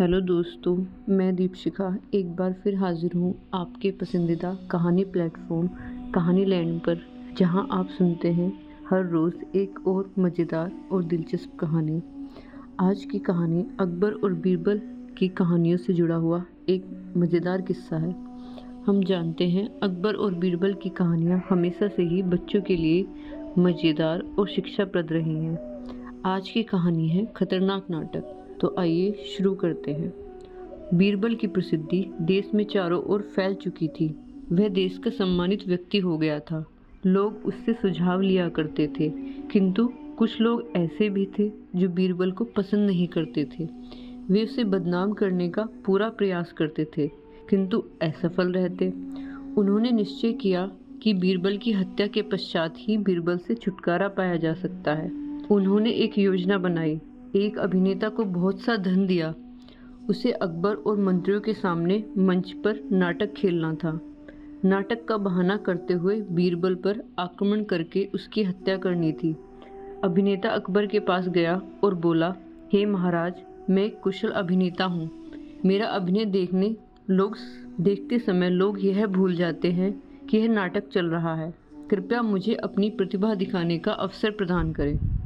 Hello दोस्तों, मैं दीपशिखा एक बार फिर हाजिर हूँ आपके पसंदीदा कहानी प्लेटफॉर्म, कहानी लैंड पर, जहाँ आप सुनते हैं हर रोज़ एक और मज़ेदार और दिलचस्प कहानी। आज की कहानी अकबर और बीरबल की कहानियों से जुड़ा हुआ एक मज़ेदार किस्सा है। हम जानते हैं अकबर और बीरबल की कहानियाँ हमेशा से ही बच्चों के लिए मज़ेदार और शिक्षाप्रद रही हैं। आज की कहानी है खतरनाक नाटक। तो आइए शुरू करते हैं। बीरबल की प्रसिद्धि देश में चारों ओर फैल चुकी थी। वह देश का सम्मानित व्यक्ति हो गया था। लोग उससे सुझाव लिया करते थे, किंतु कुछ लोग ऐसे भी थे जो बीरबल को पसंद नहीं करते थे। वे उसे बदनाम करने का पूरा प्रयास करते थे, किंतु असफल रहते। उन्होंने निश्चय किया कि बीरबल की हत्या के पश्चात ही बीरबल से छुटकारा पाया जा सकता है। उन्होंने एक योजना बनाई एक अभिनेता को बहुत सा धन दिया। उसे अकबर और मंत्रियों के सामने मंच पर नाटक खेलना था। नाटक का बहाना करते हुए बीरबल पर आक्रमण करके उसकी हत्या करनी थी। अभिनेता अकबर के पास गया और बोला, हे महाराज, मैं एक कुशल अभिनेता हूँ। मेरा अभिनय देखने लोग देखते समय लोग यह भूल जाते हैं कि यह नाटक चल रहा है। कृपया मुझे अपनी प्रतिभा दिखाने का अवसर प्रदान करें।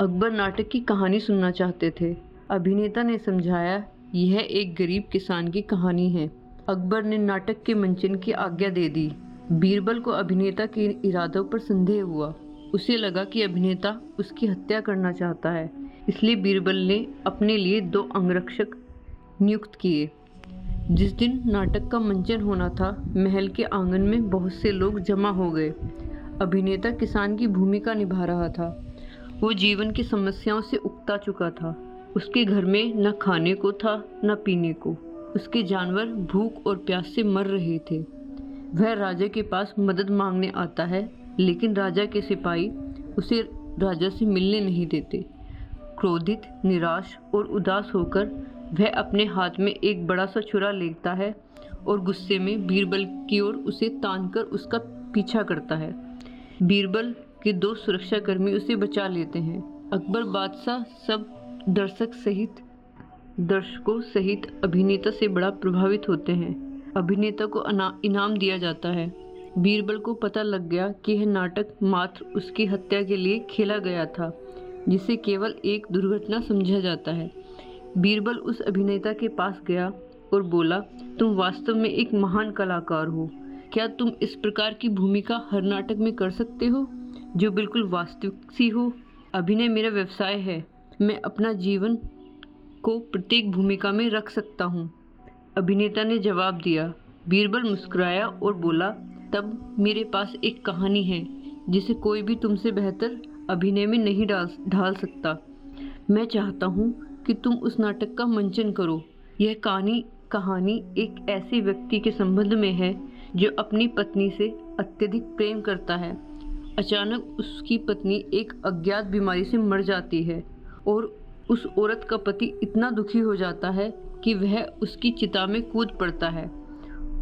अकबर नाटक की कहानी सुनना चाहते थे। अभिनेता ने समझाया, यह एक गरीब किसान की कहानी है। अकबर ने नाटक के मंचन की आज्ञा दे दी। बीरबल को अभिनेता के इरादों पर संदेह हुआ। उसे लगा कि अभिनेता उसकी हत्या करना चाहता है। इसलिए बीरबल ने अपने लिए दो अंगरक्षक नियुक्त किए। जिस दिन नाटक का मंचन होना था, महल के आँगन में बहुत से लोग जमा हो गए। अभिनेता किसान की भूमिका निभा रहा था। वो जीवन की समस्याओं से उगता चुका था। उसके घर में न खाने को था, न पीने को। उसके जानवर भूख और प्यास से मर रहे थे। वह राजा के पास मदद मांगने आता है, लेकिन राजा के सिपाही उसे राजा से मिलने नहीं देते। क्रोधित, निराश और उदास होकर वह अपने हाथ में एक बड़ा सा छुरा लेता है और गुस्से में बीरबल की ओर उसे तान कर उसका पीछा करता है। बीरबल कि दो सुरक्षाकर्मी उसे बचा लेते हैं। अकबर बादशाह सब दर्शक सहित, दर्शकों सहित अभिनेता से बड़ा प्रभावित होते हैं। अभिनेता को इनाम दिया जाता है। बीरबल को पता लग गया कि यह नाटक मात्र उसकी हत्या के लिए खेला गया था, जिसे केवल एक दुर्घटना समझा जाता है। बीरबल उस अभिनेता के पास गया और बोला, तुम वास्तव में एक महान कलाकार हो। क्या तुम इस प्रकार की भूमिका हर नाटक में कर सकते हो? जो बिल्कुल वास्तविक सी हो। अभिनय मेरा व्यवसाय है। मैं अपना जीवन को प्रत्येक भूमिका में रख सकता हूँ। अभिनेता ने जवाब दिया। बीरबल मुस्कुराया और बोला, तब मेरे पास एक कहानी है, जिसे कोई भी तुमसे बेहतर अभिनय में नहीं डाल, ढाल सकता। मैं चाहता हूँ कि तुम उस नाटक का मंचन करो। यह कहानी कहानी एक ऐसे व्यक्ति के संबंध में है, जो अपनी पत्नी से अत्यधिक प्रेम करता है। अचानक उसकी पत्नी एक अज्ञात बीमारी से मर जाती है और उस औरत का पति इतना दुखी हो जाता है कि वह उसकी चिता में कूद पड़ता है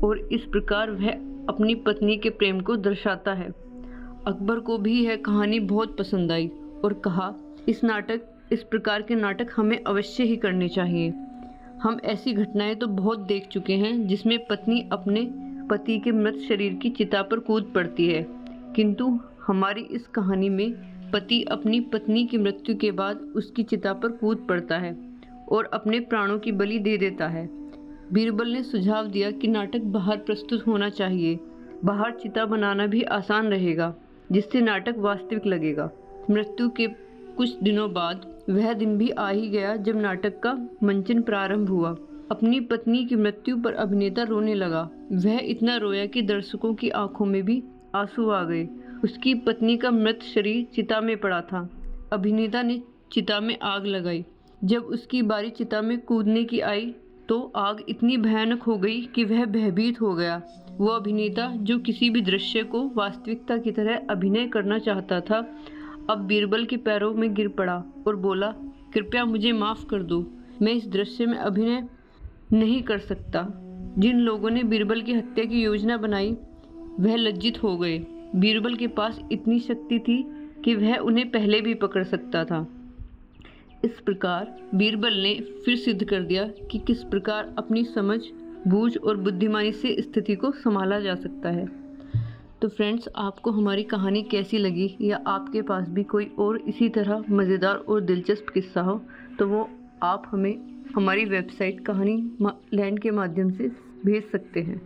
और इस प्रकार वह अपनी पत्नी के प्रेम को दर्शाता है। अकबर को भी यह कहानी बहुत पसंद आई और कहा, इस नाटक, इस प्रकार के नाटक हमें अवश्य ही करने चाहिए। हम ऐसी घटनाएँ तो बहुत देख चुके हैं जिसमें पत्नी अपने पति के मृत शरीर की चिता पर कूद पड़ती है। किंतु हमारी इस कहानी में पति अपनी पत्नी की मृत्यु के बाद उसकी चिता पर कूद पड़ता है और अपने प्राणों की बलि दे देता है। बीरबल ने सुझाव दिया कि नाटक बाहर प्रस्तुत होना चाहिए। बाहर चिता बनाना भी आसान रहेगा, जिससे नाटक वास्तविक लगेगा। मृत्यु के कुछ दिनों बाद वह दिन भी आ ही गया जब नाटक का मंचन प्रारंभ हुआ। अपनी पत्नी की मृत्यु पर अभिनेता रोने लगा। वह इतना रोया कि दर्शकों की आँखों में भी आँसू आ गए। उसकी पत्नी का मृत शरीर चिता में पड़ा था। अभिनेता ने चिता में आग लगाई। जब उसकी बारी चिता में कूदने की आई तो आग इतनी भयानक हो गई कि वह भयभीत हो गया। वो अभिनेता, जो किसी भी दृश्य को वास्तविकता की तरह अभिनय करना चाहता था, अब बीरबल के पैरों में गिर पड़ा और बोला, कृपया मुझे माफ़ कर दो। मैं इस दृश्य में अभिनय नहीं कर सकता। जिन लोगों ने बीरबल की हत्या की योजना बनाई, वह लज्जित हो गए। बीरबल के पास इतनी शक्ति थी कि वह उन्हें पहले भी पकड़ सकता था। इस प्रकार बीरबल ने फिर सिद्ध कर दिया कि किस प्रकार अपनी समझ, बूझ और बुद्धिमानी से स्थिति को संभाला जा सकता है। तो फ्रेंड्स, आपको हमारी कहानी कैसी लगी या आपके पास भी कोई और इसी तरह मज़ेदार और दिलचस्प किस्सा हो तो वो आप हमें हमारी वेबसाइट कहानी लैंड के माध्यम से भेज सकते हैं।